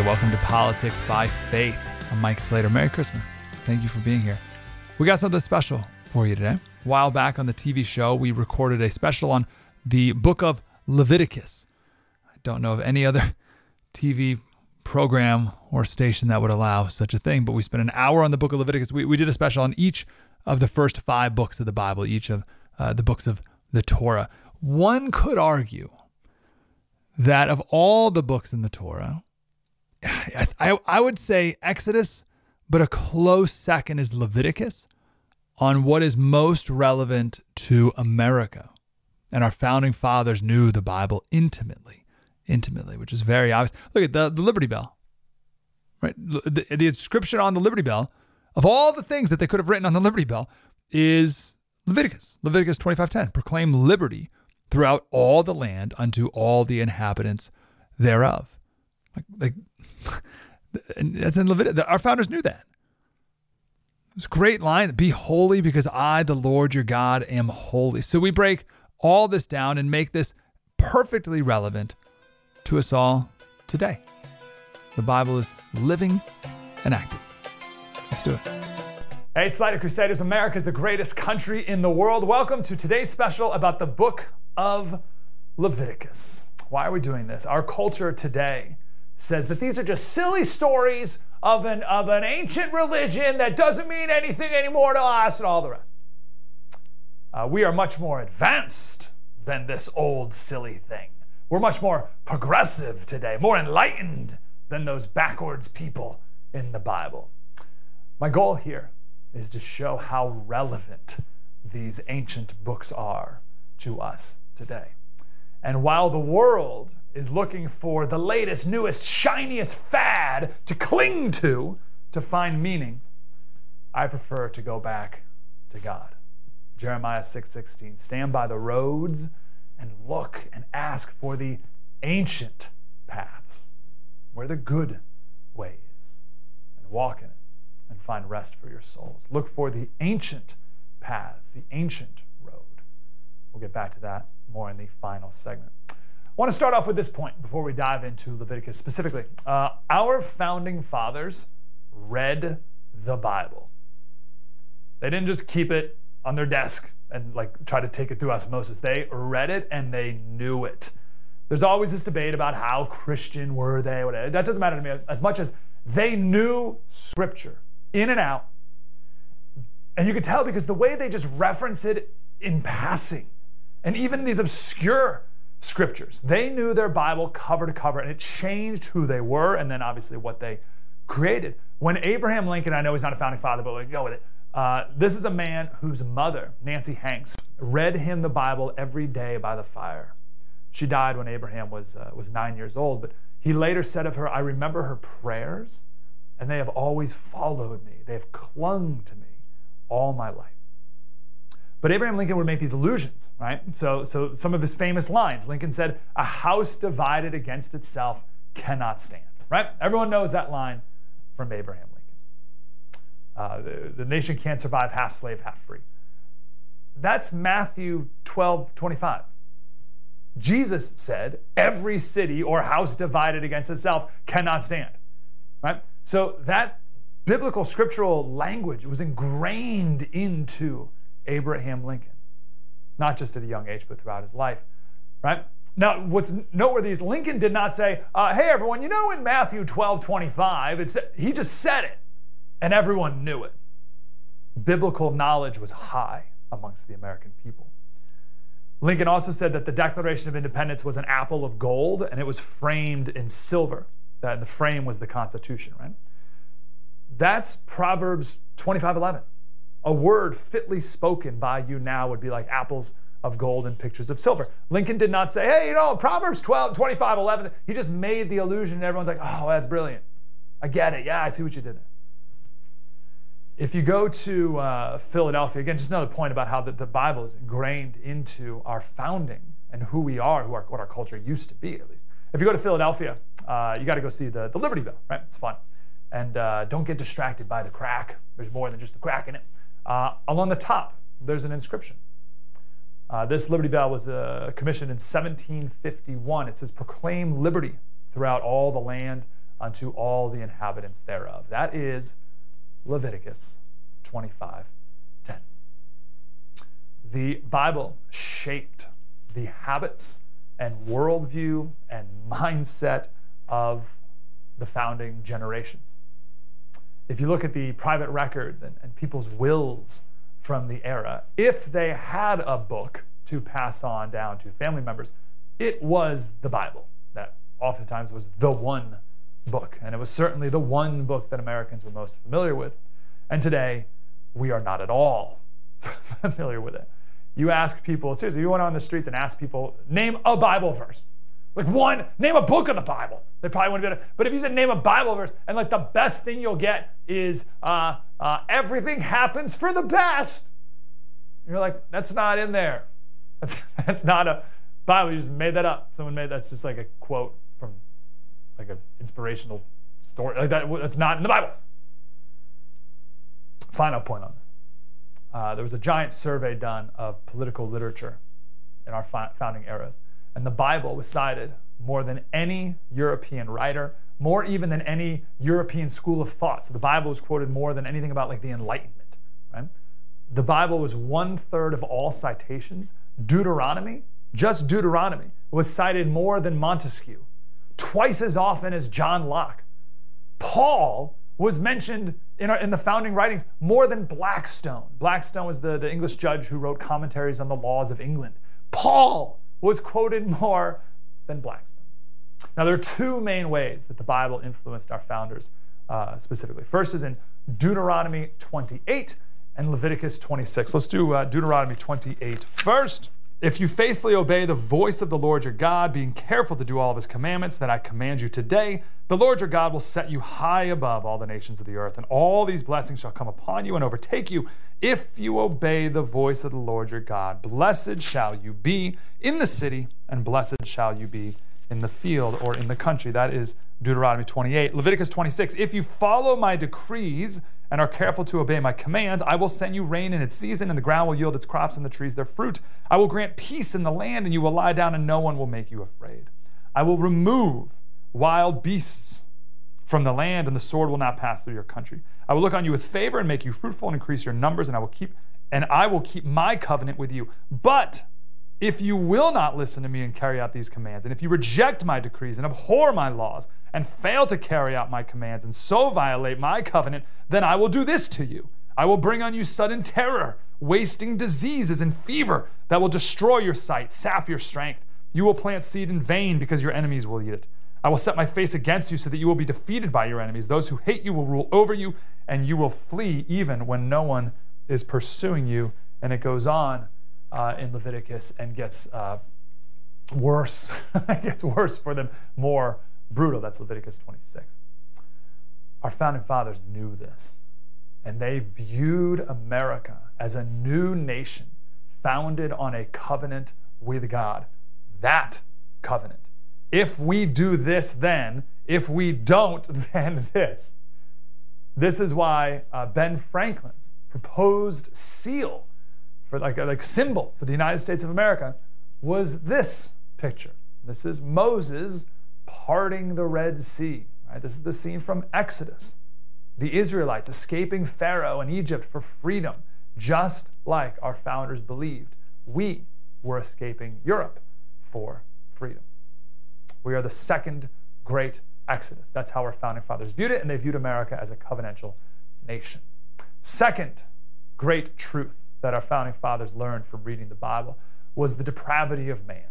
Hey, welcome to Politics by Faith. I'm Mike Slater. Merry Christmas. Thank you for being here. We got something special for you today. A while back on the TV show, we recorded a special on the book of Leviticus. I don't know of any other TV program or station that would allow such a thing, but we spent an hour on the book of Leviticus. We, we did a special on each of the first five books of the Bible, each of uh, the books of the Torah. One could argue that of all the books in the Torah, I, I would say Exodus, but a close second is Leviticus on what is most relevant to America. And our founding fathers knew the Bible intimately, intimately, which is very obvious. Look at the, the Liberty Bell, right? The, the inscription on the Liberty Bell, of all the things that they could have written on the Liberty Bell, is Leviticus, Leviticus 25:10, proclaim liberty throughout all the land unto all the inhabitants thereof. Like, like that's in Leviticus. Our founders knew that. It's a great line. Be holy because I, the Lord your God, am holy. So we break all this down and make this perfectly relevant to us all today. The Bible is living and active. Let's do it. Hey, Slider Crusaders, America is the greatest country in the world. Welcome to today's special about the book of Leviticus. Why are we doing this? Our culture today says that these are just silly stories of an, of an ancient religion that doesn't mean anything anymore to us and all the rest. Uh, we are much more advanced than this old silly thing. We're much more progressive today, more enlightened than those backwards people in the Bible. My goal here is to show how relevant these ancient books are to us today. And while the world is looking for the latest, newest, shiniest fad to cling to to find meaning, I prefer to go back to God. Jeremiah 6:16. Stand by the roads and look and ask for the ancient paths, where the good way is, and walk in it and find rest for your souls. Look for the ancient paths, the ancient. We'll get back to that more in the final segment. I want to start off with this point before we dive into Leviticus specifically. Uh, our founding fathers read the Bible. They didn't just keep it on their desk and like try to take it through osmosis. They read it and they knew it. There's always this debate about how Christian were they. Whatever. That doesn't matter to me as much as they knew Scripture in and out. And you could tell because the way they just reference it in passing and even these obscure scriptures. They knew their Bible cover to cover, and it changed who they were, and then obviously what they created. When Abraham Lincoln, I know he's not a founding father, but we go with it. Uh, this is a man whose mother, Nancy Hanks, read him the Bible every day by the fire. She died when Abraham was, uh, was nine years old, but he later said of her, I remember her prayers, and they have always followed me. They have clung to me all my life. But Abraham Lincoln would make these allusions, right? So, so some of his famous lines Lincoln said, A house divided against itself cannot stand, right? Everyone knows that line from Abraham Lincoln. Uh, the, the nation can't survive half slave, half free. That's Matthew 12, 25. Jesus said, Every city or house divided against itself cannot stand, right? So that biblical scriptural language was ingrained into Abraham Lincoln, not just at a young age, but throughout his life, right? Now, what's noteworthy is Lincoln did not say, uh, hey, everyone, you know in Matthew 12 25, it's, he just said it, and everyone knew it. Biblical knowledge was high amongst the American people. Lincoln also said that the Declaration of Independence was an apple of gold and it was framed in silver. That the frame was the Constitution, right? That's Proverbs 25 11 a word fitly spoken by you now would be like apples of gold and pictures of silver. Lincoln did not say, hey, you know, Proverbs 12, 25, 11. He just made the illusion, and everyone's like, oh, that's brilliant. I get it. Yeah, I see what you did there. If you go to uh, Philadelphia, again, just another point about how the, the Bible is ingrained into our founding and who we are, who our, what our culture used to be, at least. If you go to Philadelphia, uh, you got to go see the, the Liberty Bell, right? It's fun. And uh, don't get distracted by the crack. There's more than just the crack in it. Uh, along the top, there's an inscription. Uh, this Liberty Bell was uh, commissioned in 1751. It says, Proclaim liberty throughout all the land unto all the inhabitants thereof. That is Leviticus 25 10. The Bible shaped the habits and worldview and mindset of the founding generations. If you look at the private records and, and people's wills from the era, if they had a book to pass on down to family members, it was the Bible that oftentimes was the one book. And it was certainly the one book that Americans were most familiar with. And today, we are not at all familiar with it. You ask people, seriously, you went on the streets and asked people, name a Bible verse. Like one, name a book of the Bible. They probably wouldn't be able to. But if you said name a Bible verse, and like the best thing you'll get is uh, uh, everything happens for the best. You're like, that's not in there. That's, that's not a Bible. You just made that up. Someone made that's just like a quote from like an inspirational story. Like that, that's not in the Bible. Final point on this. Uh, there was a giant survey done of political literature in our founding eras, and the Bible was cited more than any European writer, more even than any European school of thought. So the Bible was quoted more than anything about like the Enlightenment, right? The Bible was one third of all citations. Deuteronomy, just Deuteronomy, was cited more than Montesquieu, twice as often as John Locke. Paul was mentioned in, our, in the founding writings more than Blackstone. Blackstone was the, the English judge who wrote commentaries on the laws of England. Paul was quoted more than Blackstone. Now, there are two main ways that the Bible influenced our founders uh, specifically. First is in Deuteronomy 28 and Leviticus 26. Let's do uh, Deuteronomy 28 first. If you faithfully obey the voice of the Lord your God, being careful to do all of his commandments that I command you today, the Lord your God will set you high above all the nations of the earth, and all these blessings shall come upon you and overtake you if you obey the voice of the Lord your God. Blessed shall you be in the city, and blessed shall you be in the field or in the country. That is Deuteronomy 28. Leviticus 26. If you follow my decrees, and are careful to obey my commands, I will send you rain in its season, and the ground will yield its crops, and the trees their fruit. I will grant peace in the land, and you will lie down, and no one will make you afraid. I will remove wild beasts from the land, and the sword will not pass through your country. I will look on you with favor and make you fruitful and increase your numbers, and I will keep and I will keep my covenant with you. But if you will not listen to me and carry out these commands, and if you reject my decrees and abhor my laws, and fail to carry out my commands, and so violate my covenant, then I will do this to you. I will bring on you sudden terror, wasting diseases and fever that will destroy your sight, sap your strength. You will plant seed in vain because your enemies will eat it. I will set my face against you so that you will be defeated by your enemies. Those who hate you will rule over you, and you will flee even when no one is pursuing you. And it goes on uh, in Leviticus and gets uh, worse. gets worse for them, more brutal. That's Leviticus 26. Our founding fathers knew this, and they viewed America as a new nation founded on a covenant with God. That covenant. If we do this, then, if we don't, then this. This is why uh, Ben Franklin's proposed seal for like a like symbol for the United States of America was this picture. This is Moses parting the Red Sea. Right? This is the scene from Exodus. The Israelites escaping Pharaoh and Egypt for freedom, just like our founders believed. We were escaping Europe for freedom. We are the second great Exodus. That's how our founding fathers viewed it, and they viewed America as a covenantal nation. Second great truth that our founding fathers learned from reading the Bible was the depravity of man,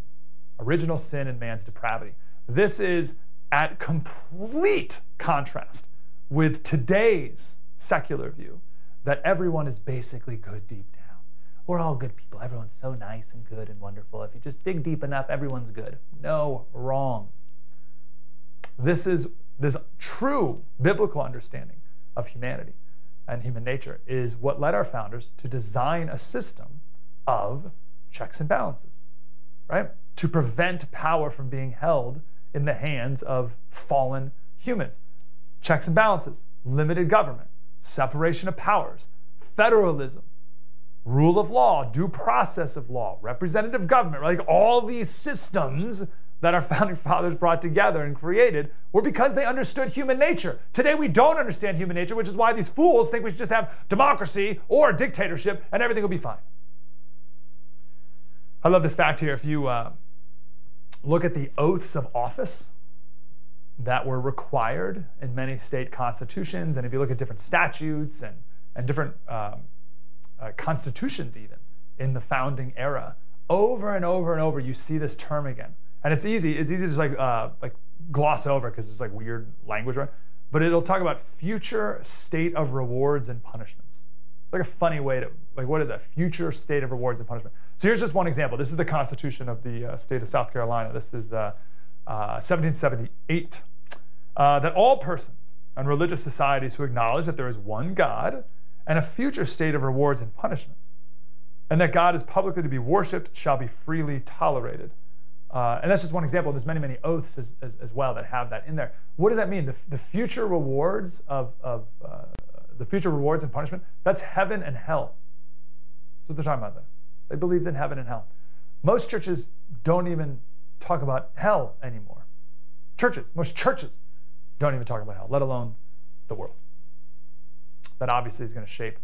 original sin and man's depravity. This is at complete contrast with today's secular view that everyone is basically good deep down. we're all good people. Everyone's so nice and good and wonderful. If you just dig deep enough, everyone's good. No, wrong. This is this true biblical understanding of humanity and human nature is what led our founders to design a system of checks and balances, right? To prevent power from being held in the hands of fallen humans. Checks and balances, limited government, separation of powers, federalism, rule of law, due process of law, representative government, like all these systems that our founding fathers brought together and created were because they understood human nature. Today we don't understand human nature, which is why these fools think we should just have democracy or dictatorship and everything will be fine. I love this fact here. If you uh, look at the oaths of office that were required in many state constitutions, and if you look at different statutes and, and different um, uh, constitutions, even in the founding era, over and over and over, you see this term again and it's easy. It's easy to just like uh, like gloss over because it's like weird language, right? But it'll talk about future state of rewards and punishments. Like a funny way to like what is that? Future state of rewards and punishment. So here's just one example. This is the Constitution of the uh, state of South Carolina. This is uh, 1778. Uh, uh, that all persons and religious societies who acknowledge that there is one God and a future state of rewards and punishments, and that God is publicly to be worshipped, shall be freely tolerated uh, and that's just one example. There's many, many oaths as, as, as, well that have that in there. What does that mean? The, the future rewards of, of uh, the future rewards and punishment, that's heaven and hell. That's what they're talking about there. They believed in heaven and hell. Most churches don't even talk about hell anymore. Churches, most churches don't even talk about hell, let alone the world. That obviously is going to shape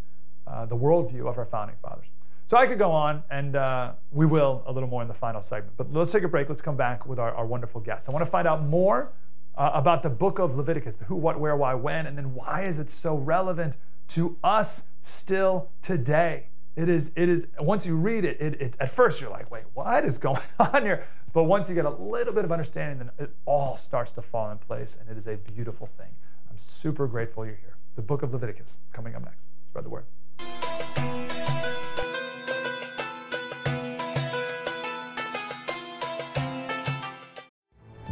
uh, the worldview of our founding fathers. So I could go on, and uh, we will a little more in the final segment. But let's take a break. Let's come back with our, our wonderful guest. I want to find out more uh, about the book of Leviticus the who, what, where, why, when, and then why is it so relevant to us still today? It is, it is, once you read it, it, it, at first you're like, wait, what is going on here? But once you get a little bit of understanding, then it all starts to fall in place, and it is a beautiful thing. I'm super grateful you're here. The book of Leviticus coming up next. Spread the word.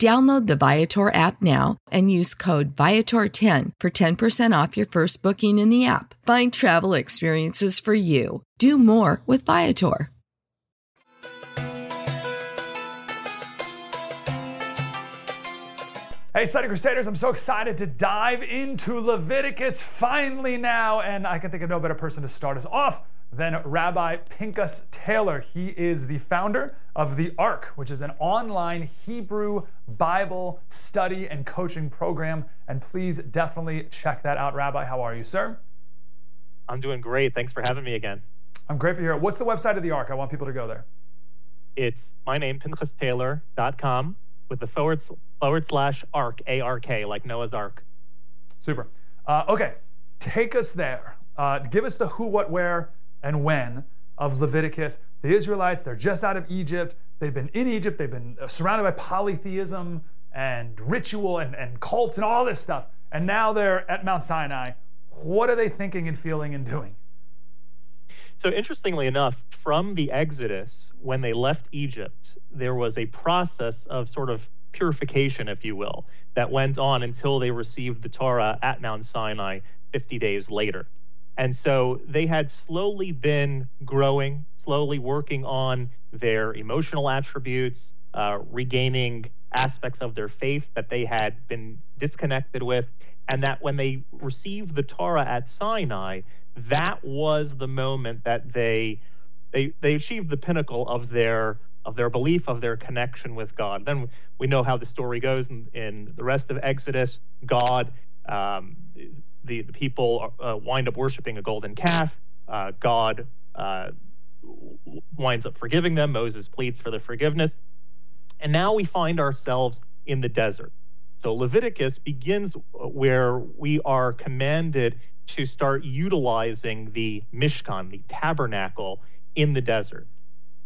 Download the Viator app now and use code Viator10 for 10% off your first booking in the app. Find travel experiences for you. Do more with Viator. Hey, Study Crusaders, I'm so excited to dive into Leviticus finally now, and I can think of no better person to start us off than Rabbi Pinchas Taylor. He is the founder of The Ark, which is an online Hebrew Bible study and coaching program. And please definitely check that out. Rabbi, how are you, sir? I'm doing great. Thanks for having me again. I'm grateful to hear it. What's the website of the Ark? I want people to go there. It's my name, PinchasTaylor.com with the forward, forward slash ark, A R K, like Noah's Ark. Super. Uh, okay, take us there. Uh, give us the who, what, where, and when of Leviticus. The Israelites, they're just out of Egypt. They've been in Egypt. They've been uh, surrounded by polytheism and ritual and, and cults and all this stuff. And now they're at Mount Sinai. What are they thinking and feeling and doing? So, interestingly enough, from the Exodus, when they left Egypt, there was a process of sort of purification, if you will, that went on until they received the Torah at Mount Sinai 50 days later. And so they had slowly been growing, slowly working on their emotional attributes, uh, regaining aspects of their faith that they had been disconnected with. And that when they received the Torah at Sinai, that was the moment that they they they achieved the pinnacle of their of their belief of their connection with God. Then we know how the story goes in, in the rest of Exodus. God, um, the the people uh, wind up worshiping a golden calf. Uh, God uh, winds up forgiving them. Moses pleads for the forgiveness, and now we find ourselves in the desert. So Leviticus begins where we are commanded to start utilizing the Mishkan, the tabernacle, in the desert.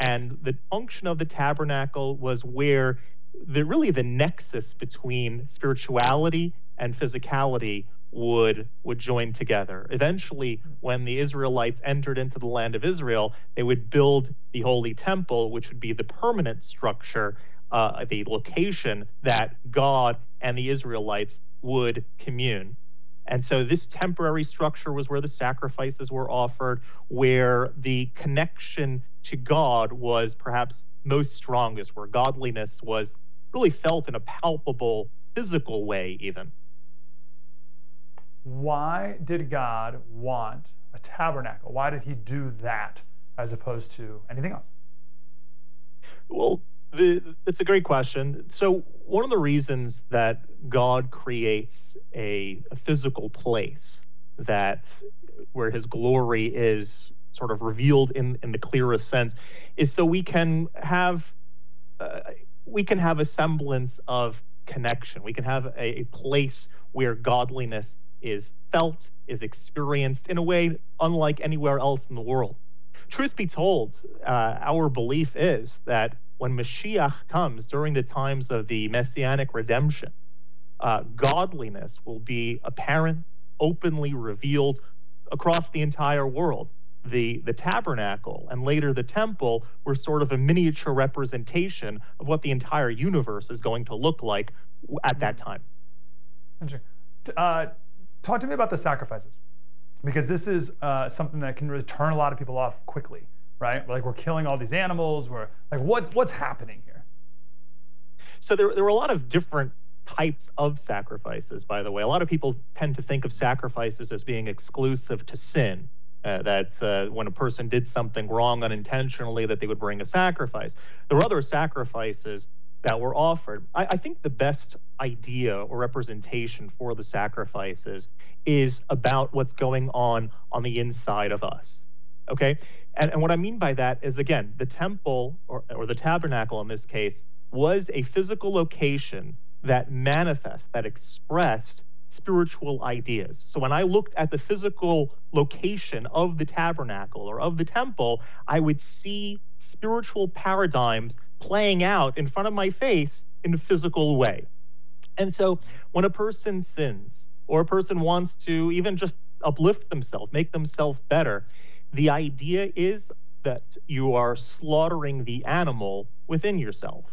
And the function of the tabernacle was where the really the nexus between spirituality and physicality would would join together. Eventually, when the Israelites entered into the land of Israel, they would build the holy temple, which would be the permanent structure, uh, the location that God and the Israelites would commune. And so this temporary structure was where the sacrifices were offered, where the connection to God was perhaps most strongest, where godliness was really felt in a palpable, physical way, even. Why did God want a tabernacle? Why did he do that as opposed to anything else? Well, the, it's a great question. So, one of the reasons that God creates a, a physical place that where his glory is sort of revealed in, in the clearest sense is so we can have uh, we can have a semblance of connection. We can have a, a place where godliness is felt, is experienced in a way unlike anywhere else in the world. Truth be told, uh, our belief is that when Mashiach comes during the times of the messianic redemption, uh, godliness will be apparent, openly revealed across the entire world. The, the tabernacle and later the temple were sort of a miniature representation of what the entire universe is going to look like at that time. Uh, talk to me about the sacrifices because this is uh, something that can really turn a lot of people off quickly right? Like we're killing all these animals. We're like, what's what's happening here? So there, there were a lot of different types of sacrifices. By the way, a lot of people tend to think of sacrifices as being exclusive to sin. Uh, uh, when a person did something wrong unintentionally, that they would bring a sacrifice. There were other sacrifices that were offered. I, I, think the best idea or representation for the sacrifices is about what's going on on the inside of us. Okay. And, and what I mean by that is, again, the temple or, or the tabernacle in this case was a physical location that manifests, that expressed spiritual ideas. So when I looked at the physical location of the tabernacle or of the temple, I would see spiritual paradigms playing out in front of my face in a physical way. And so when a person sins or a person wants to even just uplift themselves, make themselves better, the idea is that you are slaughtering the animal within yourself.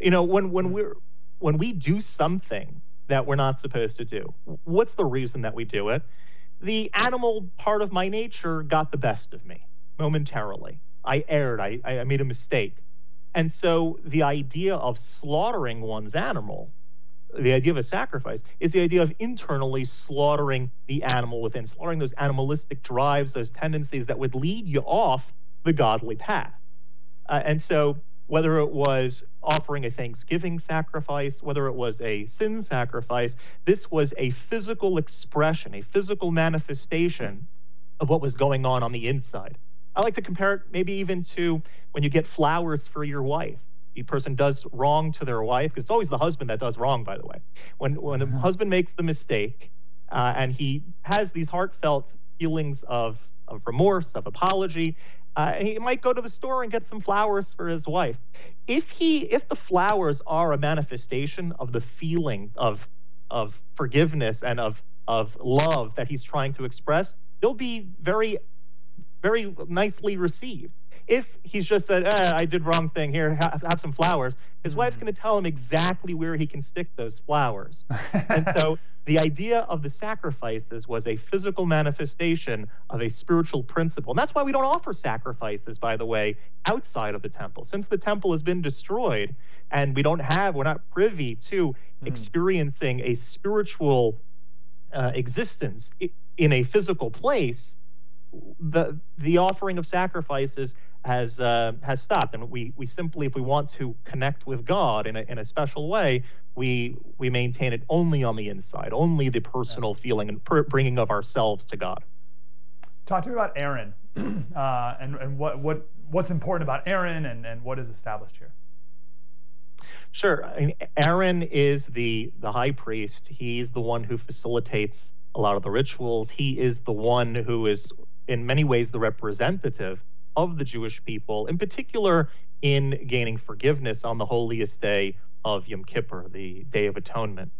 You know, when when we're when we do something that we're not supposed to do, what's the reason that we do it? The animal part of my nature got the best of me momentarily. I erred. I, I made a mistake. And so the idea of slaughtering one's animal the idea of a sacrifice is the idea of internally slaughtering the animal within, slaughtering those animalistic drives, those tendencies that would lead you off the godly path. Uh, and so, whether it was offering a thanksgiving sacrifice, whether it was a sin sacrifice, this was a physical expression, a physical manifestation of what was going on on the inside. I like to compare it maybe even to when you get flowers for your wife. The person does wrong to their wife, because it's always the husband that does wrong, by the way. When when the husband makes the mistake, uh, and he has these heartfelt feelings of of remorse, of apology, uh, he might go to the store and get some flowers for his wife. If he, if the flowers are a manifestation of the feeling of of forgiveness and of of love that he's trying to express, they'll be very, very nicely received. If he's just said, eh, "I did wrong thing here, have, have some flowers," his wife's mm. going to tell him exactly where he can stick those flowers. and so the idea of the sacrifices was a physical manifestation of a spiritual principle. And that's why we don't offer sacrifices, by the way, outside of the temple. Since the temple has been destroyed and we don't have, we're not privy to mm. experiencing a spiritual uh, existence in a physical place, the the offering of sacrifices has uh, has stopped, and we we simply, if we want to connect with God in a in a special way, we we maintain it only on the inside, only the personal yeah. feeling and per- bringing of ourselves to God. Talk to me about Aaron, uh, and and what what what's important about Aaron, and and what is established here. Sure, I mean, Aaron is the the high priest. He's the one who facilitates a lot of the rituals. He is the one who is, in many ways, the representative of the Jewish people, in particular in gaining forgiveness on the holiest day of Yom Kippur, the Day of Atonement.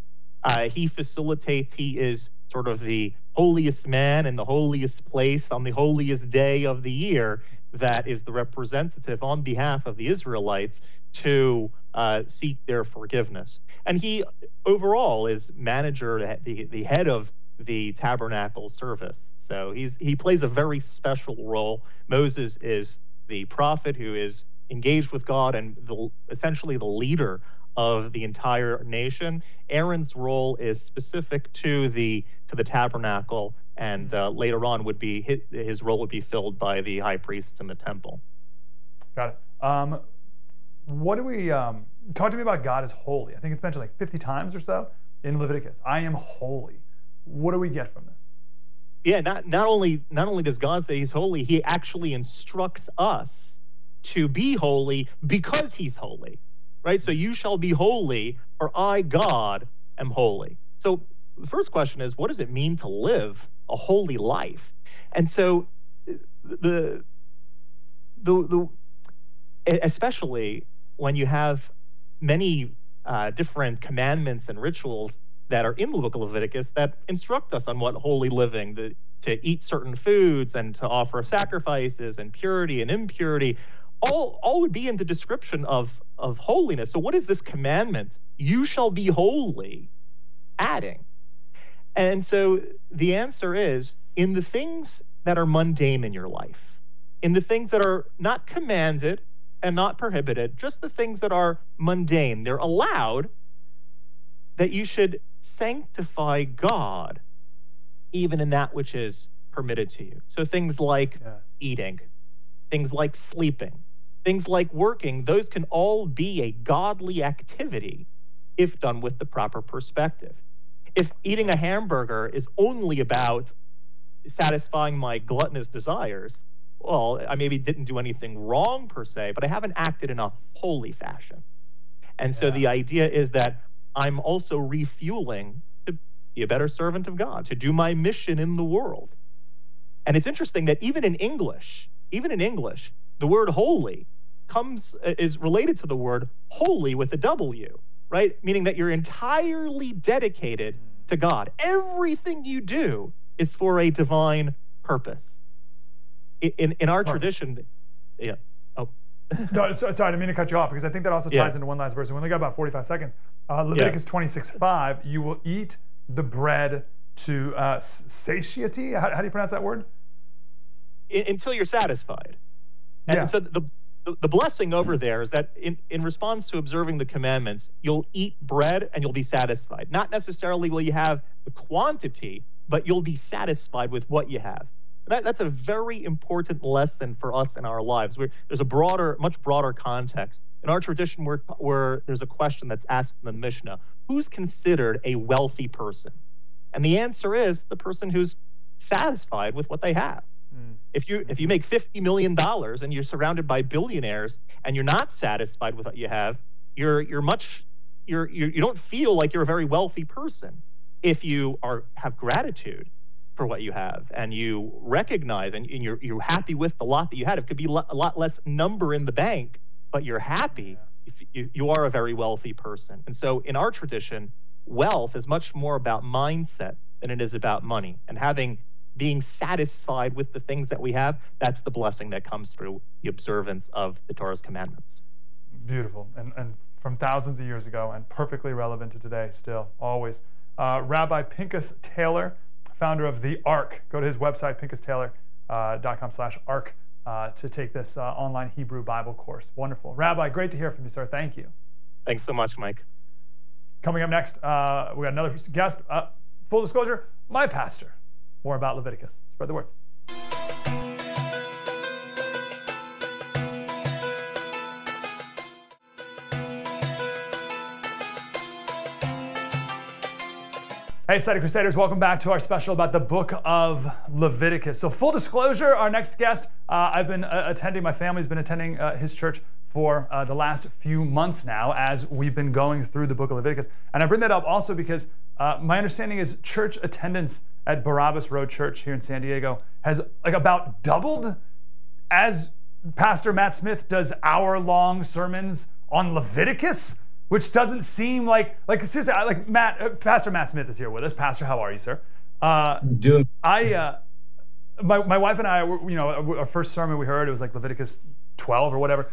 Uh, he facilitates, he is sort of the holiest man in the holiest place on the holiest day of the year that is the representative on behalf of the Israelites to uh, seek their forgiveness. And he overall is manager, the, the head of the tabernacle service. So he's he plays a very special role. Moses is the prophet who is engaged with God and the, essentially the leader of the entire nation. Aaron's role is specific to the to the tabernacle, and uh, later on would be his, his, role would be filled by the high priests in the temple. Got it. Um, what do we um, talk to me about? God is holy. I think it's mentioned like 50 times or so in Leviticus. I am holy. What do we get from this? Yeah, not not only not only does God say He's holy, He actually instructs us to be holy because He's holy right? So you shall be holy, for I, God, am holy. So the first question is, what does it mean to live a holy life? And so the the the especially when you have many uh, different commandments and rituals that are in the book of Leviticus that instruct us on what holy living, the, to eat certain foods and to offer sacrifices and purity and impurity, all all would be in the description of of holiness. So what is this commandment? You shall be holy adding. And so the answer is in the things that are mundane in your life, in the things that are not commanded and not prohibited, just the things that are mundane, they're allowed that you should sanctify God even in that which is permitted to you. So things like yes. eating, things like sleeping, Things like working, those can all be a godly activity if done with the proper perspective. If eating a hamburger is only about satisfying my gluttonous desires, well, I maybe didn't do anything wrong per se, but I haven't acted in a holy fashion. And so the idea is that I'm also refueling to be a better servant of God, to do my mission in the world. And it's interesting that even in English, even in English, the word holy comes uh, is related to the word wholly with a W, right? Meaning that you're entirely dedicated to God. Everything you do is for a divine purpose. In in our Perfect. tradition, yeah. No, so, sorry, I didn't mean to cut you off because I think that also ties yeah. into one last verse. We only got about 45 seconds. Uh, Leviticus yeah. 26 5, you will eat the bread to uh, satiety. How, how, do you pronounce that word? In, until you're satisfied. And yeah. so the, the, the blessing over there is that in, in response to observing the commandments, you'll eat bread and you'll be satisfied. Not necessarily will you have the quantity, but you'll be satisfied with what you have. That, that's a very important lesson for us in our lives. Where there's a broader, much broader context. In our tradition, where, where there's a question that's asked in the Mishnah Who's considered a wealthy person? And the answer is the person who's satisfied with what they have. Mm. If you if you make fifty million dollars and you're surrounded by billionaires and you're not satisfied with what you have, you're you're much you're, you're you don't feel like you're a very wealthy person. If you are have gratitude for what you have and you recognize and, and you're you're happy with the lot that you had, it could be a lot less number in the bank, but you're happy. You, you are a very wealthy person. And so in our tradition, wealth is much more about mindset than it is about money. And having being satisfied with the things that we have, that's the blessing that comes through the observance of the Torah's commandments. Beautiful. And, and from thousands of years ago and perfectly relevant to today, still, always. Uh, Rabbi Pinchas Taylor, founder of The Ark. Go to his website, pinchastaylor.com uh, slash ark, uh, to take this uh, online Hebrew Bible course. Wonderful. Rabbi, great to hear from you, sir. Thank you. Thanks so much, Mike. Coming up next, uh, we got another guest. Uh, full disclosure, my pastor. More about Leviticus. Spread the word. Hey, Study Crusaders, welcome back to our special about the book of Leviticus. So, full disclosure, our next guest, uh, I've been uh, attending, my family's been attending uh, his church for uh, the last few months now as we've been going through the book of Leviticus. And I bring that up also because uh, my understanding is church attendance at Barabbas Road Church here in San Diego has like about doubled as Pastor Matt Smith does hour long sermons on Leviticus, which doesn't seem like, like seriously, like Matt, uh, Pastor Matt Smith is here with us. Pastor, how are you, sir? Uh, Doing. I, uh, my, my wife and I, you know, our first sermon we heard, it was like Leviticus 12 or whatever.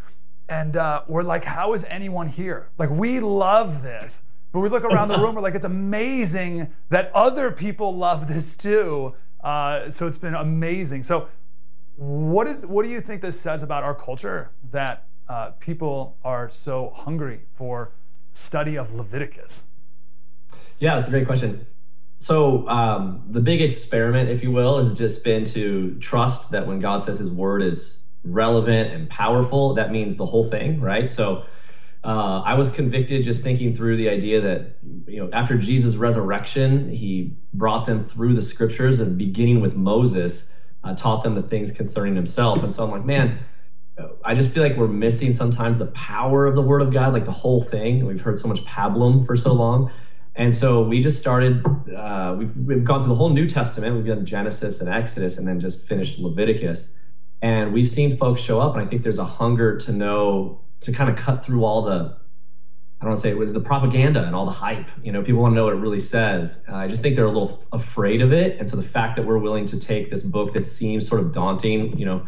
And uh, we're like, how is anyone here? Like, we love this. But we look around the room, we're like, it's amazing that other people love this too. Uh, so it's been amazing. So, what is what do you think this says about our culture that uh, people are so hungry for study of Leviticus? Yeah, that's a great question. So um, the big experiment, if you will, has just been to trust that when God says His word is relevant and powerful, that means the whole thing, right? So uh, I was convicted just thinking through the idea that you know after Jesus' resurrection, he brought them through the scriptures and beginning with Moses, uh, taught them the things concerning himself. And so I'm like, man, I just feel like we're missing sometimes the power of the Word of God, like the whole thing. We've heard so much pablum for so long. And so we just started, uh, we've, we've gone through the whole New Testament. We've done Genesis and Exodus and then just finished Leviticus. And we've seen folks show up, and I think there's a hunger to know to kind of cut through all the I don't want to say it was the propaganda and all the hype. You know, people want to know what it really says. Uh, I just think they're a little afraid of it, and so the fact that we're willing to take this book that seems sort of daunting, you know,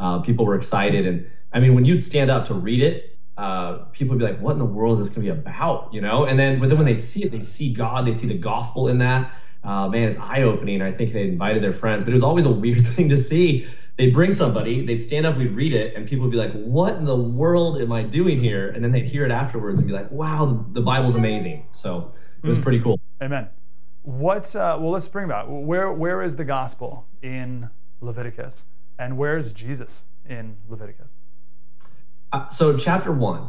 uh, people were excited. And I mean, when you'd stand up to read it, uh, people would be like, "What in the world is this going to be about?" You know. And then, but then when they see it, they see God, they see the gospel in that. Uh, man, it's eye opening. I think they invited their friends, but it was always a weird thing to see they'd bring somebody, they'd stand up, we'd read it, and people would be like, "What in the world am I doing here?" And then they'd hear it afterwards and be like, "Wow, the, Bible's amazing." So it was mm. pretty cool. Amen. What? Uh, well, let's bring about where where is the gospel in Leviticus, and where is Jesus in Leviticus? Uh, so chapter one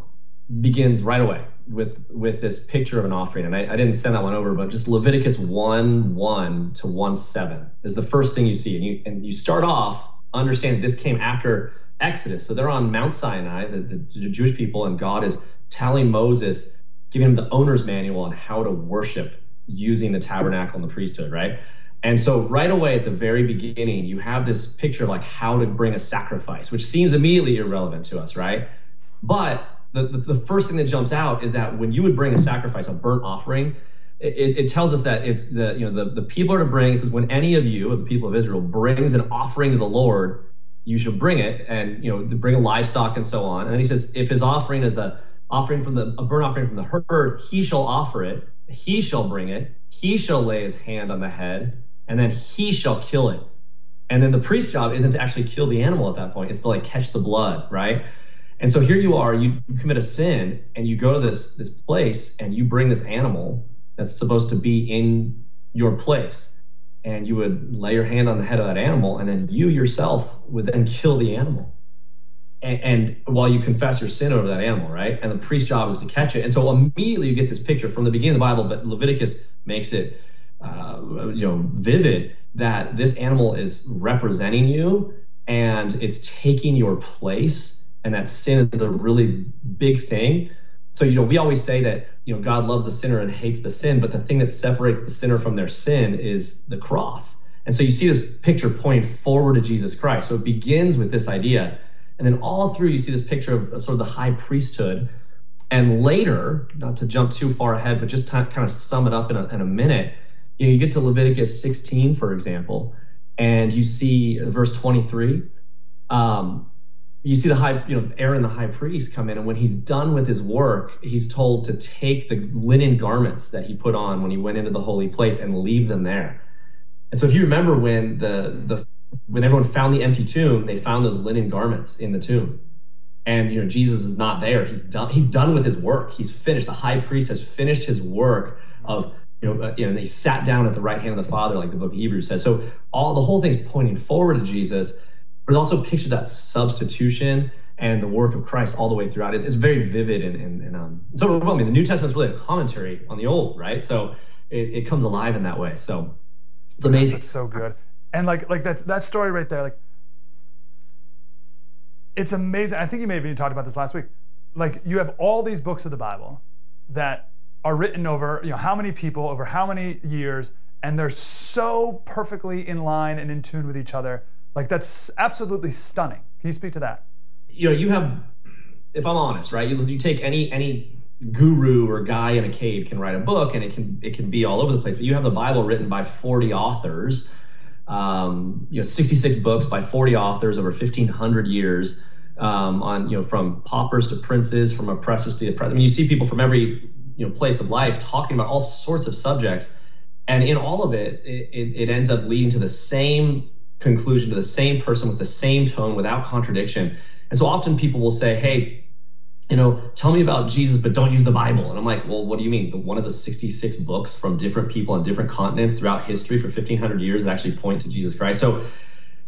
begins right away with with this picture of an offering and I, I, didn't send that one over but just leviticus 1 1 to 1 7 is the first thing you see and you and you start off understand this came after Exodus. So they're on Mount Sinai, the, the Jewish people, and God is telling Moses, giving him the owner's manual on how to worship using the tabernacle and the priesthood, right? And so right away at the very beginning, you have this picture of like how to bring a sacrifice, which seems immediately irrelevant to us, right? But the, the, the first thing that jumps out is that when you would bring a sacrifice, a burnt offering, it, it, tells us that it's the you know the, the people are to bring. It says when any of you, of the people of Israel, brings an offering to the Lord, you shall bring it, and you know bring a livestock and so on. And then he says, if his offering is a offering from the a burnt offering from the herd, he shall offer it. He shall bring it. He shall lay his hand on the head, and then he shall kill it. And then the priest's job isn't to actually kill the animal at that point; it's to like catch the blood, right? And so here you are, you, you commit a sin, and you go to this this place, and you bring this animal that's supposed to be in your place. And you would lay your hand on the head of that animal, and then you yourself would then kill the animal. And, and, while you confess your sin over that animal, right? And the priest's job is to catch it. And so immediately you get this picture from the beginning of the Bible, but Leviticus makes it uh, you know vivid that this animal is representing you and it's taking your place and that sin is a really big thing. So you know we always say that you know god loves the sinner and hates the sin but the thing that separates the sinner from their sin is the cross. And so you see this picture pointing forward to jesus christ. So it begins with this idea. And then all through you see this picture of, of sort of the high priesthood. And later not to jump too far ahead but just to kind of sum it up in a, in a minute you know you get to leviticus 16 for example and you see verse 23 um, you see the high, you know, Aaron, the high priest, come in, and when he's done with his work, he's told to take the linen garments that he put on when he went into the holy place and leave them there. And so, if you remember when the the when everyone found the empty tomb, they found those linen garments in the tomb, and you know Jesus is not there. He's done. He's done with his work. He's finished. The high priest has finished his work of you know, uh, you know, he sat down at the right hand of the Father, like the book of Hebrews says. So all the whole thing's pointing forward to Jesus but it also pictures that substitution and the work of Christ all the way throughout. It's, it's very vivid and, and, and um, it's overwhelming. The New Testament is really a commentary on the Old, right? So it, it comes alive in that way. So it's amazing. It's so good. And like like that that story right there, like it's amazing. I think you may have even talked about this last week. Like you have all these books of the Bible that are written over, you know, how many people over how many years, and they're so perfectly in line and in tune with each other like that's absolutely stunning. Can you speak to that? You know, you have, if I'm honest, right? You, you take any any guru or guy in a cave can write a book, and it can it can be all over the place. But you have the Bible written by 40 authors, um, you know, 66 books by 40 authors over 1,500 years. Um, on you know from paupers to princes, from oppressors to oppressors. I mean, you see people from every you know place of life talking about all sorts of subjects, and in all of it, it, it ends up leading to the same conclusion to the same person with the same tone without contradiction. And so often people will say, hey, you know, tell me about Jesus, but don't use the Bible. And I'm like, well, what do you mean? The, one of the 66 books from different people on different continents throughout history for 1500 years that actually point to Jesus Christ. So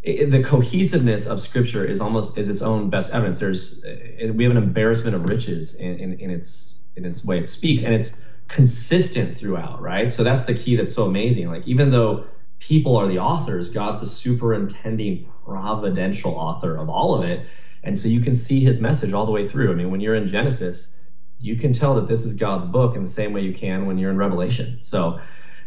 it, the cohesiveness of Scripture is almost is its own best evidence. There's we have an embarrassment of riches in, in, in its in its way it speaks, and it's consistent throughout, right? So that's the key that's so amazing. Like even though people are the authors. God's a superintending, providential author of all of it. And so you can see his message all the way through. I mean, when you're in Genesis, you can tell that this is God's book in the same way you can when you're in Revelation. So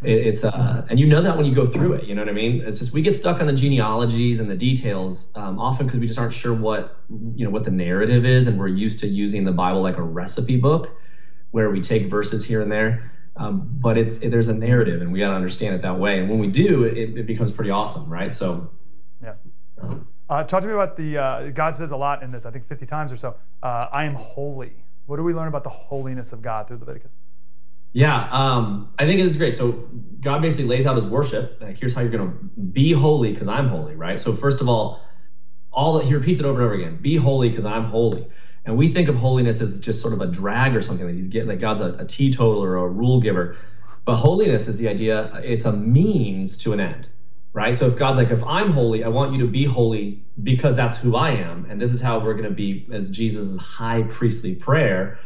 it's uh, and you know that when you go through it. You know what I mean? It's just we get stuck on the genealogies and the details um, often because we just aren't sure what you know what the narrative is, and we're used to using the Bible like a recipe book, where we take verses here and there. Um, but it's it, there's a narrative, and we got to understand it that way. And when we do, it, it becomes pretty awesome, right? So, yeah. Um, uh, talk to me about the uh, God says a lot in this. I think 50 times or so. Uh, I am holy. What do we learn about the holiness of God through Leviticus? Yeah, um, I think it is great. So God basically lays out His worship. Like, here's how you're going to be holy because I'm holy, right? So first of all, all that He repeats it over and over again: be holy because I'm holy. And we think of holiness as just sort of a drag or something that he's getting, like God's a, a teetotaler or a rule giver. But holiness is the idea, it's a means to an end, right? So if God's like, if I'm holy, I want you to be holy because that's who I am. And this is how we're going to be, as Jesus' high priestly prayer,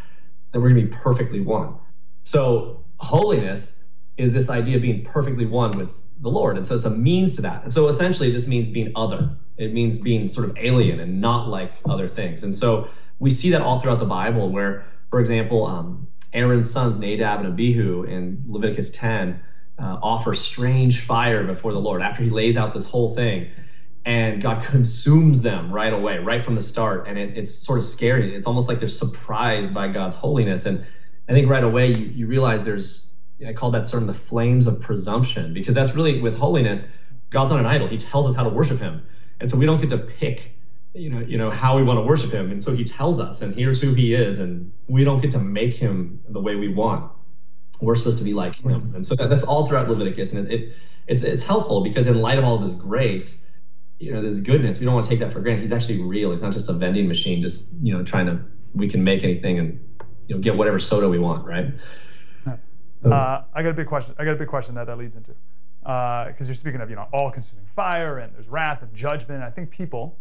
that we're going to be perfectly one. So holiness is this idea of being perfectly one with the Lord. And so it's a means to that. And so essentially it just means being other. It means being sort of alien and not like other things. And so we see that all throughout the Bible, where, for example, um, Aaron's sons Nadab and Abihu in Leviticus 10 uh, offer strange fire before the Lord after he lays out this whole thing, and God consumes them right away, right from the start, and it, it's sort of scary. It's almost like they're surprised by God's holiness, and I think right away you, you realize there's I call that sort of the flames of presumption because that's really with holiness. God's not an idol. He tells us how to worship Him, and so we don't get to pick you know, you know how we want to worship him, and so he tells us, and here's who he is, and we don't get to make him the way we want. We're supposed to be like him, and so that, that's all throughout Leviticus, and it, it it's it's helpful because in light of all of his grace, you know, this goodness, we don't want to take that for granted. He's actually real. He's not just a vending machine, just you know, trying to we can make anything and you know get whatever soda we want, right? So, uh, I got a big question. I got a big question that that leads into because uh, you're speaking of you know all-consuming fire and there's wrath and judgment. I think people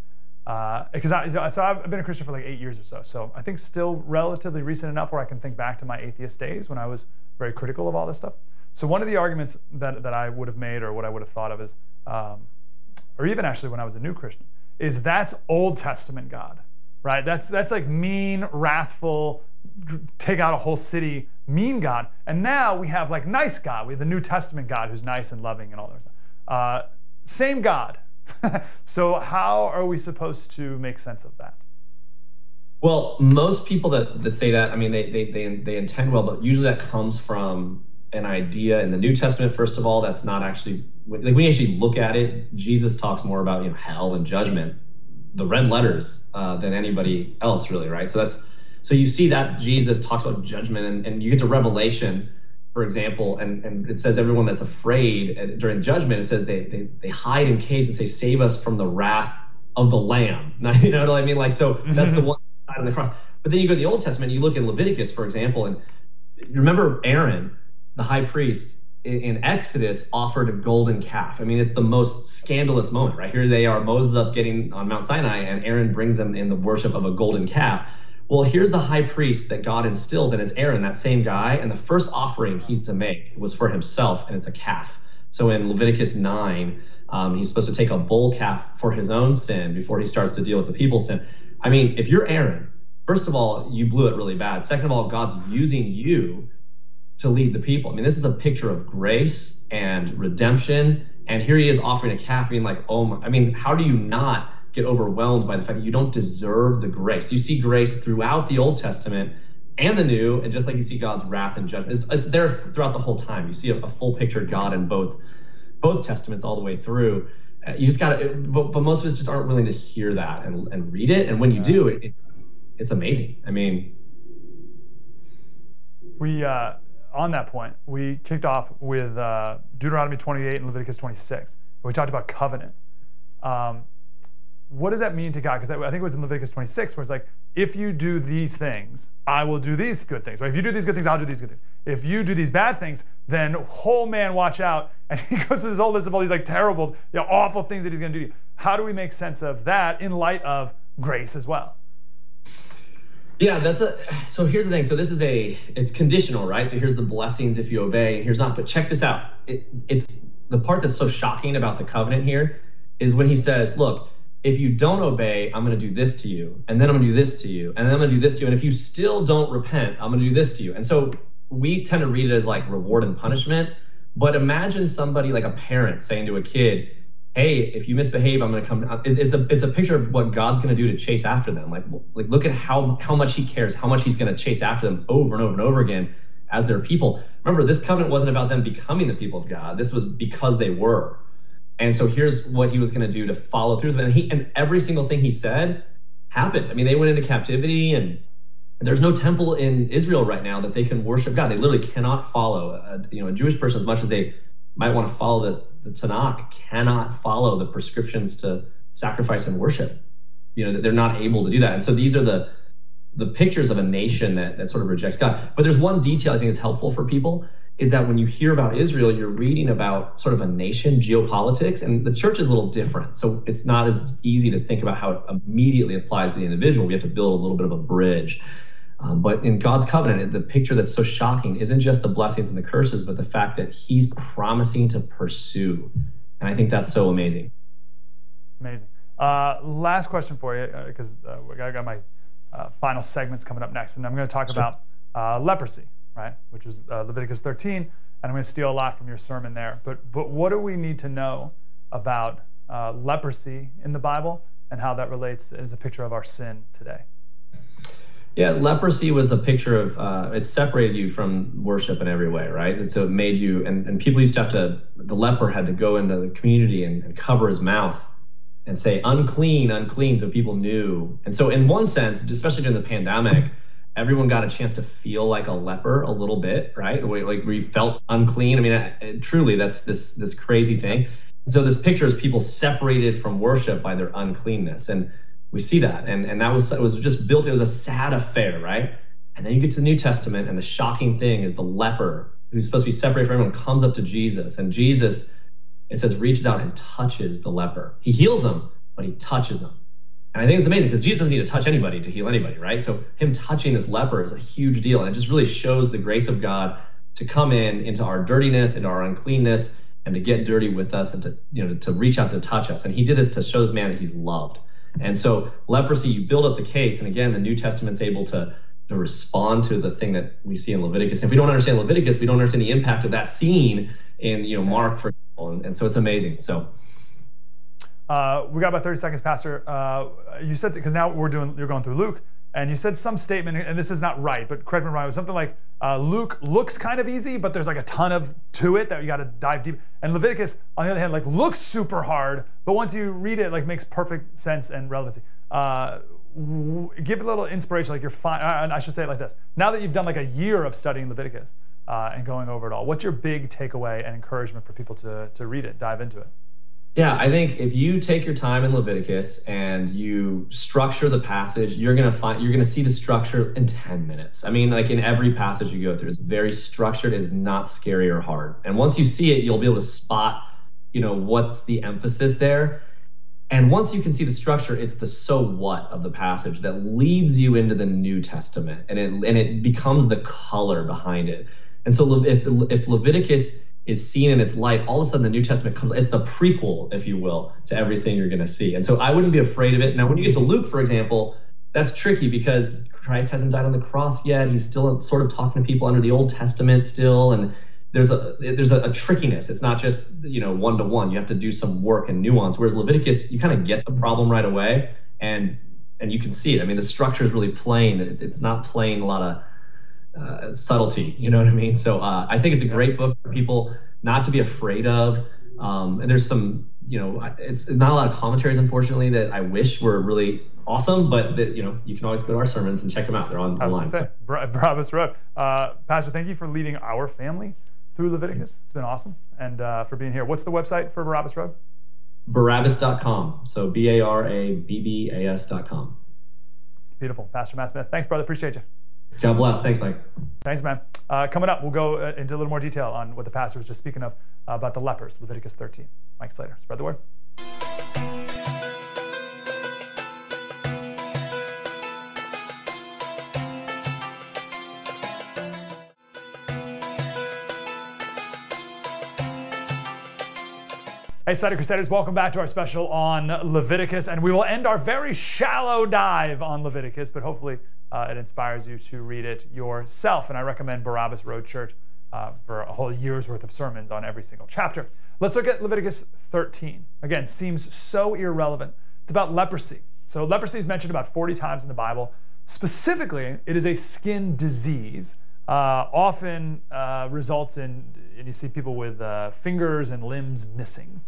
because uh, so I've been a Christian for like eight years or so. So I think still relatively recent enough where I can think back to my atheist days when I was very critical of all this stuff. So one of the arguments that, that I would have made or what I would have thought of is, um, or even actually when I was a new Christian, is that's Old Testament God, right? That's that's like mean, wrathful, take out a whole city, mean God. And now we have like nice God. We have the New Testament God who's nice and loving and all that stuff. Uh, same God. so how are we supposed to make sense of that? Well, most people that, that say that, I mean, they, they, they, they intend well, but usually that comes from an idea in the New Testament, first of all, that's not actually, like when you actually look at it, Jesus talks more about, you know, hell and judgment, the red letters, uh, than anybody else really, right? So that's, so you see that Jesus talks about judgment and, and you get to Revelation, for example, and, and it says everyone that's afraid uh, during judgment, it says they, they, they hide in caves and say, save us from the wrath of the lamb. Now, you know what I mean? Like, so that's the one side on the cross. But then you go to the Old Testament, you look in Leviticus, for example, and remember Aaron, the high priest in, in Exodus, offered a golden calf. I mean, it's the most scandalous moment, right? Here they are, Moses up getting on Mount Sinai, and Aaron brings them in the worship of a golden calf. Well, here's the high priest that God instills, and it's Aaron, that same guy. And the first offering he's to make was for himself, and it's a calf. So in Leviticus 9, um, he's supposed to take a bull calf for his own sin before he starts to deal with the people's sin. I mean, if you're Aaron, first of all, you blew it really bad. Second of all, God's using you to lead the people. I mean, this is a picture of grace and redemption. And here he is offering a calf, being like, oh my, I mean, how do you not get overwhelmed by the fact that you don't deserve the grace? You see grace throughout the Old Testament and the New, and just like you see God's wrath and judgment, it's, it's there throughout the whole time. You see a, a full picture of God in both both testaments all the way through. Uh, you just got to, but, but, most of us just aren't willing to hear that and, and read it. And when you do, it, it's it's amazing. I mean, we uh, on that point, we kicked off with uh, Deuteronomy 28 and Leviticus 26. We talked about covenant. Um, what does that mean to God? Because I think it was in Leviticus 26 where it's like, if you do these things, I will do these good things. Or if you do these good things, I'll do these good things. If you do these bad things, then whole man, watch out. And he goes through this whole list of all these like terrible, you know, awful things that he's going to do to you. How do we make sense of that in light of grace as well? Yeah, that's a. So here's the thing. So this is a. It's conditional, right? So here's the blessings if you obey, and here's not. But check this out. It, it's the part that's so shocking about the covenant here is when he says, "Look, if you don't obey, I'm going to do this to you, and then I'm going to do this to you, and then I'm going to do this to you, and if you still don't repent, I'm going to do this to you." And so we tend to read it as like reward and punishment. But imagine somebody like a parent saying to a kid, hey, if you misbehave, I'm going to come. It's a it's a picture of what God's going to do to chase after them. Like like look at how how much He cares, how much He's going to chase after them over and over and over again as their people. Remember, this covenant wasn't about them becoming the people of God. This was because they were. And so here's what He was going to do to follow through. And he and every single thing He said happened. I mean, they went into captivity and. There's no temple in Israel right now that they can worship God. They literally cannot follow. A, you know, a Jewish person, as much as they might want to follow the the Tanakh cannot follow the prescriptions to sacrifice and worship. You know, that they're not able to do that. And so these are the the pictures of a nation that, that sort of rejects God. But there's one detail I think is helpful for people is that when you hear about Israel, you're reading about sort of a nation geopolitics, and the church is a little different. So it's not as easy to think about how it immediately applies to the individual. We have to build a little bit of a bridge. Um, but in God's covenant, the picture that's so shocking isn't just the blessings and the curses, but the fact that He's promising to pursue. And I think that's so amazing. Amazing. Uh, last question for you, because uh, uh, I got my uh, final segments coming up next, and I'm going to talk sure. about uh, leprosy, right? Which was uh, Leviticus 13, and I'm going to steal a lot from your sermon there. But but what do we need to know about leprosy in the Bible and how that relates as a picture of our sin today? Yeah, leprosy was a picture of uh, it separated you from worship in every way, right? And so it made you, and, and people used to have to, the leper had to go into the community and, and cover his mouth and say unclean, unclean, so people knew. And so, in one sense, especially during the pandemic, everyone got a chance to feel like a leper a little bit, right? Like we felt unclean. I mean, truly, that's this this crazy thing. So this picture is people separated from worship by their uncleanness, and we see that and and that was it was just built it was a sad affair right and then you get to the new testament and the shocking thing is the leper who's supposed to be separated from everyone comes up to jesus and jesus it says reaches out and touches the leper he heals him but he touches him and i think it's amazing because jesus doesn't need to touch anybody to heal anybody right so him touching this leper is a huge deal and it just really shows the grace of god to come in into our dirtiness, into our uncleanness, and to get dirty with us and to you know to reach out to touch us. And he did this to show this man that he's loved. And so leprosy, you build up the case, and again, the New Testament's able to to respond to the thing that we see in Leviticus. If we don't understand Leviticus, we don't understand the impact of that scene in you know Mark, for example. And, and so it's amazing. So. Uh, we got about 30 seconds, Pastor. Uh, you said because now we're doing you're going through Luke, and you said some statement, and this is not right, but correct me if I'm wrong. Was something like uh, Luke looks kind of easy, but there's like a ton of to it that you got to dive deep. And Leviticus, on the other hand, like looks super hard, but once you read it, like makes perfect sense and relevancy. Uh, give a little inspiration, like you're fine. I should say it like this: Now that you've done like a year of studying Leviticus uh, and going over it all, what's your big takeaway and encouragement for people to to read it, dive into it? Yeah, I think if you take your time in Leviticus and you structure the passage, you're gonna find you're gonna see the structure in 10 minutes. I mean, like in every passage you go through, it's very structured, it is not scary or hard. And once you see it, you'll be able to spot, you know, what's the emphasis there. And once you can see the structure, it's the so what of the passage that leads you into the New Testament, and it and it becomes the color behind it. And so if if Leviticus is seen in its light, all of a sudden the New Testament comes. It's the prequel, if you will, to everything you're going to see. And so I wouldn't be afraid of it. Now, when you get to Luke, for example, that's tricky because Christ hasn't died on the cross yet. He's still sort of talking to people under the Old Testament still, and there's a there's a, a trickiness. It's not just you know one to one. You have to do some work and nuance. Whereas Leviticus, you kind of get the problem right away, and and you can see it. I mean, the structure is really plain. It's not playing a lot of uh, subtlety. You know what I mean? So uh, I think it's a great book for people not to be afraid of. Um, and there's some, you know, it's not a lot of commentaries, unfortunately, that I wish were really awesome, but that, you know, you can always go to our sermons and check them out. They're on online. So. Barabbas Road. Uh, Pastor, thank you for leading our family through Leviticus. It's been awesome. And uh, for being here. What's the website for Barabbas Road? Barabbas.com. So B A R A B B A S.com. Beautiful. Pastor Matt Smith. Thanks, brother. Appreciate you. God bless. Thanks, Mike. Thanks, man. Uh, coming up, we'll go uh, into a little more detail on what the pastor was just speaking of uh, about the lepers, Leviticus 13. Mike Slater, spread the word. Hey, Cider Crusaders, welcome back to our special on Leviticus. And we will end our very shallow dive on Leviticus, but hopefully uh, it inspires you to read it yourself. And I recommend Barabbas Road Church uh, for a whole year's worth of sermons on every single chapter. Let's look at Leviticus 13. Again, seems so irrelevant. It's about leprosy. So, leprosy is mentioned about 40 times in the Bible. Specifically, it is a skin disease. Uh, often uh, results in, and you see people with uh, fingers and limbs missing.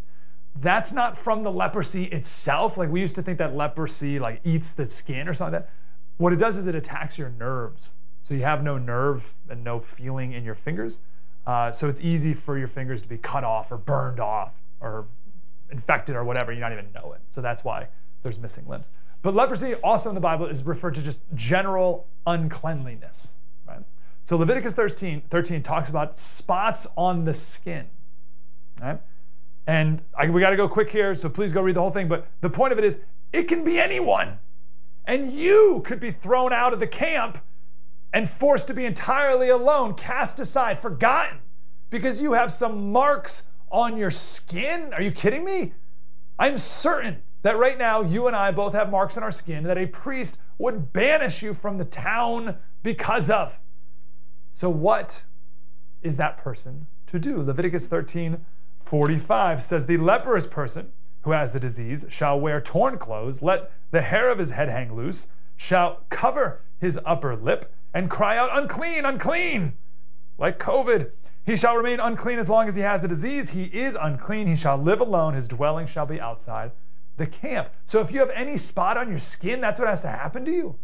That's not from the leprosy itself. Like we used to think that leprosy like eats the skin or something like that. What it does is it attacks your nerves. So you have no nerve and no feeling in your fingers. Uh, so it's easy for your fingers to be cut off or burned off or infected or whatever. You don't even know it. So that's why there's missing limbs. But leprosy also in the Bible is referred to just general uncleanliness. Right? So Leviticus 13, 13 talks about spots on the skin. Right? And I, we got to go quick here, so please go read the whole thing. But the point of it is, it can be anyone. And you could be thrown out of the camp and forced to be entirely alone, cast aside, forgotten, because you have some marks on your skin. Are you kidding me? I'm certain that right now you and I both have marks on our skin that a priest would banish you from the town because of. So, what is that person to do? Leviticus 13 45 says, The leprous person who has the disease shall wear torn clothes, let the hair of his head hang loose, shall cover his upper lip, and cry out, Unclean, unclean! Like COVID. He shall remain unclean as long as he has the disease. He is unclean. He shall live alone. His dwelling shall be outside the camp. So if you have any spot on your skin, that's what has to happen to you.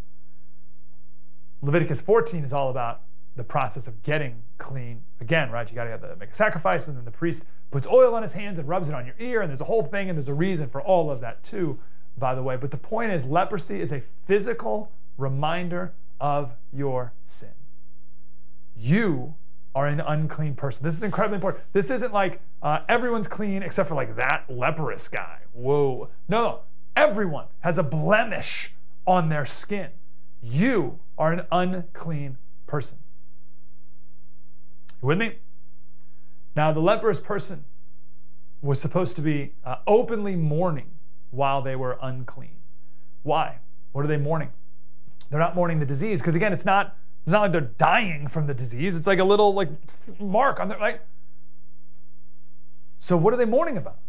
Leviticus 14 is all about the process of getting clean again, right? You got to make a sacrifice, and then the priest puts oil on his hands and rubs it on your ear, and there's a whole thing, and there's a reason for all of that too, by the way. But the point is, leprosy is a physical reminder of your sin. You are an unclean person. This is incredibly important. This isn't like uh, everyone's clean except for like that leprous guy. Whoa. No, everyone has a blemish on their skin. You are an unclean person. You with me? Now, the leprous person was supposed to be uh, openly mourning while they were unclean. Why? What are they mourning? They're not mourning the disease because again, it's not it's not like they're dying from the disease. It's like a little like mark on their right. So what are they mourning about?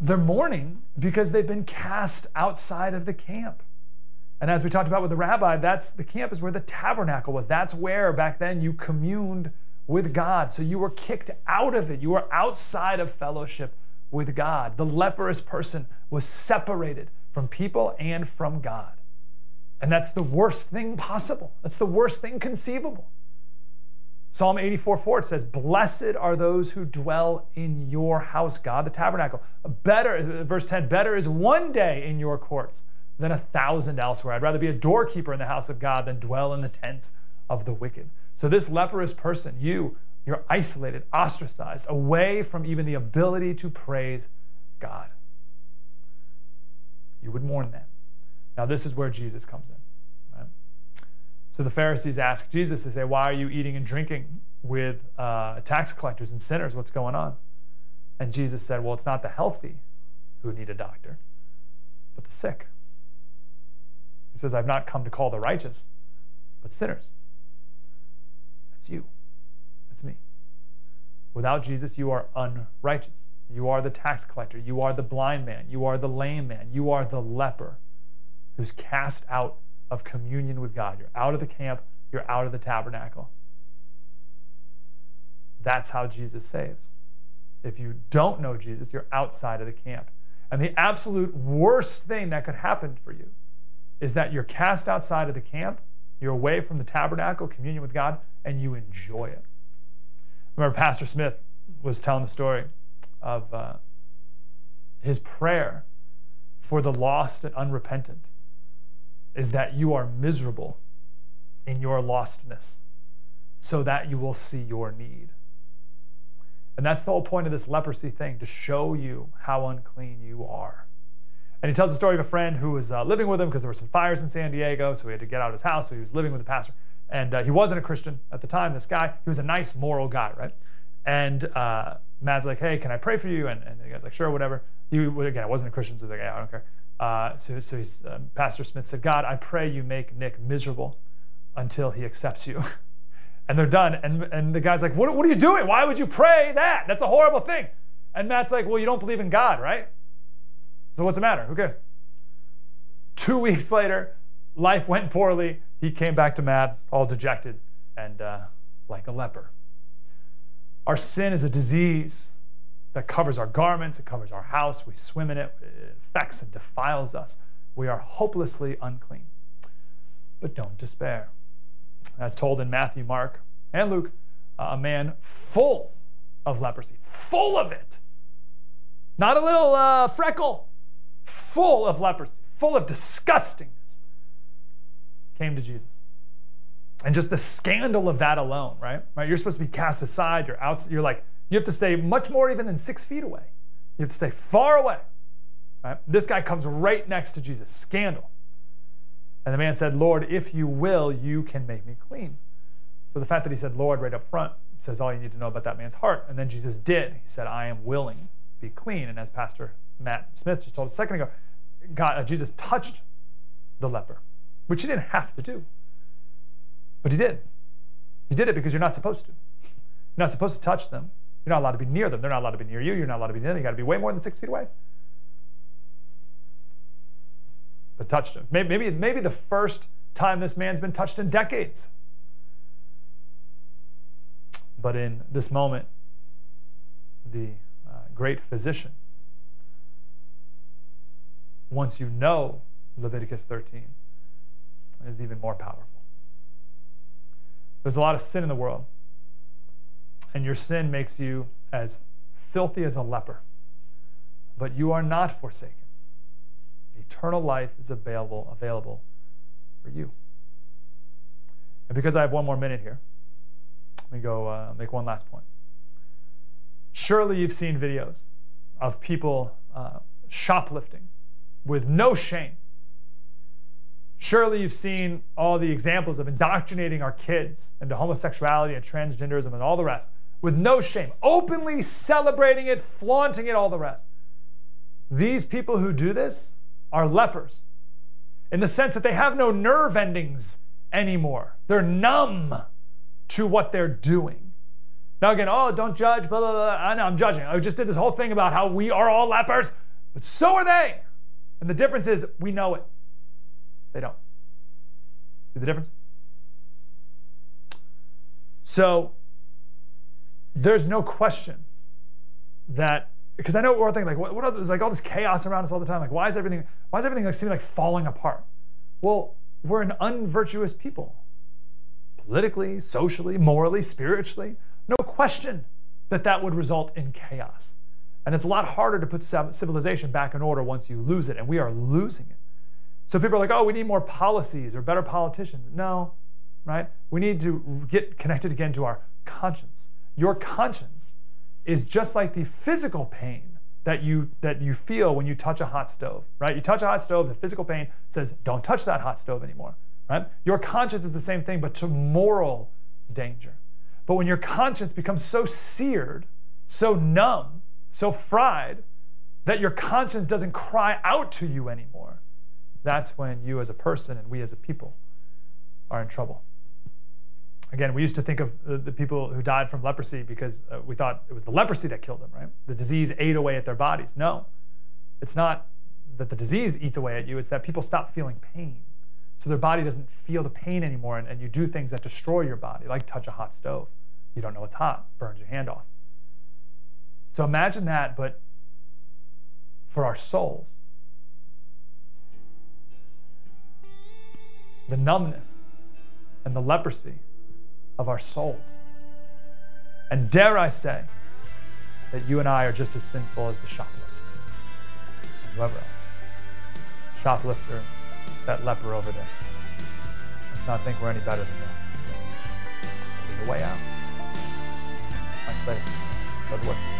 They're mourning because they've been cast outside of the camp. And as we talked about with the rabbi, that's the camp is where the tabernacle was. That's where back then you communed with God. So you were kicked out of it. You were outside of fellowship with God. The leprous person was separated from people and from God. And that's the worst thing possible. That's the worst thing conceivable. Psalm 84 4 it says, Blessed are those who dwell in your house, God, the tabernacle. Better, verse 10, better is one day in your courts than a thousand elsewhere. I'd rather be a doorkeeper in the house of God than dwell in the tents of the wicked. So, this leprous person, you, you're isolated, ostracized, away from even the ability to praise God. You would mourn then. Now, this is where Jesus comes in. Right? So the Pharisees ask Jesus, they say, Why are you eating and drinking with uh, tax collectors and sinners? What's going on? And Jesus said, Well, it's not the healthy who need a doctor, but the sick. He says, I've not come to call the righteous, but sinners. That's you. That's me. Without Jesus, you are unrighteous. You are the tax collector. You are the blind man. You are the lame man. You are the leper who's cast out of communion with God. You're out of the camp. You're out of the tabernacle. That's how Jesus saves. If you don't know Jesus, you're outside of the camp. And the absolute worst thing that could happen for you is that you're cast outside of the camp, you're away from the tabernacle, communion with God, and you enjoy it. Remember, Pastor Smith was telling the story of uh, his prayer for the lost and unrepentant is that you are miserable in your lostness so that you will see your need. And that's the whole point of this leprosy thing to show you how unclean you are. And he tells the story of a friend who was uh, living with him because there were some fires in San Diego, so he had to get out of his house. So he was living with the pastor. And uh, he wasn't a Christian at the time, this guy. He was a nice, moral guy, right? And uh, Matt's like, hey, can I pray for you? And, and the guy's like, sure, whatever. He, again, I wasn't a Christian, so he's like, yeah, I don't care. Uh, so so uh, Pastor Smith said, God, I pray you make Nick miserable until he accepts you. and they're done. And, and the guy's like, what, what are you doing? Why would you pray that? That's a horrible thing. And Matt's like, well, you don't believe in God, right? So what's the matter? Who cares? Two weeks later, life went poorly. He came back to Matt, all dejected and uh, like a leper. Our sin is a disease that covers our garments, it covers our house. We swim in it, it affects and defiles us. We are hopelessly unclean. But don't despair. As told in Matthew, Mark, and Luke, a man full of leprosy, full of it. Not a little uh, freckle, full of leprosy, full of disgustingness, came to Jesus. And just the scandal of that alone, right? Right? You're supposed to be cast aside. You're out. You're like you have to stay much more even than six feet away. You have to stay far away. Right? This guy comes right next to Jesus. Scandal. And the man said, Lord, if you will, you can make me clean. So the fact that he said Lord right up front says all you need to know about that man's heart. And then Jesus did. He said, I am willing, be clean. And as Pastor Matt Smith just told us a second ago, God, uh, Jesus touched the leper, which he didn't have to do. But he did. He did it because you're not supposed to. You're not supposed to touch them. You're not allowed to be near them. They're not allowed to be near you. You're not allowed to be near them. You got to be way more than six feet away. But touched him. Maybe, maybe the first time this man's been touched in decades. But in this moment, the uh, great physician, once you know Leviticus 13, is even more powerful. There's a lot of sin in the world and your sin makes you as filthy as a leper. But you are not forsaken. Eternal life is available, available for you. And because I have one more minute here, let me go uh, make one last point. Surely you've seen videos of people uh, shoplifting with no shame. Surely you've seen all the examples of indoctrinating our kids into homosexuality and transgenderism and all the rest with no shame, openly celebrating it, flaunting it, all the rest. These people who do this are lepers in the sense that they have no nerve endings anymore. They're numb to what they're doing. Now, again, oh, don't judge, blah, blah, blah. I know I'm judging. I just did this whole thing about how we are all lepers, but so are they. And the difference is we know it. They don't. See the difference? So there's no question that because I know we're all thinking like what, what there's like all this chaos around us all the time. Like why is everything why is everything like seeming like falling apart? Well, we're an unvirtuous people. Politically, socially, morally, spiritually. No question that that would result in chaos. And it's a lot harder to put civilization back in order once you lose it, and we are losing it. So people are like, oh, we need more policies or better politicians. No, right? We need to get connected again to our conscience. Your conscience is just like the physical pain that you that you feel when you touch a hot stove, right? You touch a hot stove, the physical pain says, "Don't touch that hot stove anymore." Right? Your conscience is the same thing, but to moral danger. But when your conscience becomes so seared, so numb, so fried that your conscience doesn't cry out to you anymore, that's when you as a person and we as a people are in trouble. Again, we used to think of the, people who died from leprosy because uh, we thought it was the leprosy that killed them, right? The disease ate away at their bodies. No, it's not that the disease eats away at you, it's that people stop feeling pain. So their body doesn't feel the pain anymore, and, and you do things that destroy your body, like touch a hot stove. You don't know it's hot, burns your hand off. So imagine that, but for our souls. The numbness and the leprosy of our souls. And dare I say that you and I are just as sinful as the shoplifter and whoever else. Shoplifter, that leper over there. Let's not think we're any better than them. There's a way out. Mike Slater. Good work.